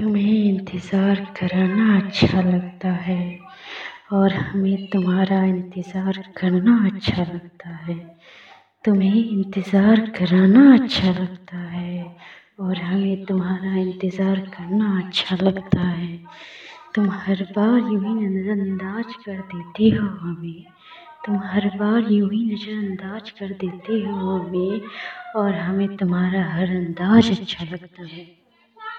तुम्हें इंतज़ार अच्छा अच्छा कराना अच्छा लगता है और हमें तुम्हारा इंतज़ार करना अच्छा लगता है। तुम्हें इंतज़ार कराना अच्छा लगता है और हमें तुम्हारा इंतज़ार करना अच्छा लगता है। तुम हर बार यूँ ही नज़रअंदाज कर देते हो हमें। तुम हर बार यूँ ही नज़रअंदाज कर देते हो हमें और हमें तुम्हारा हर अंदाज अच्छा लगता है।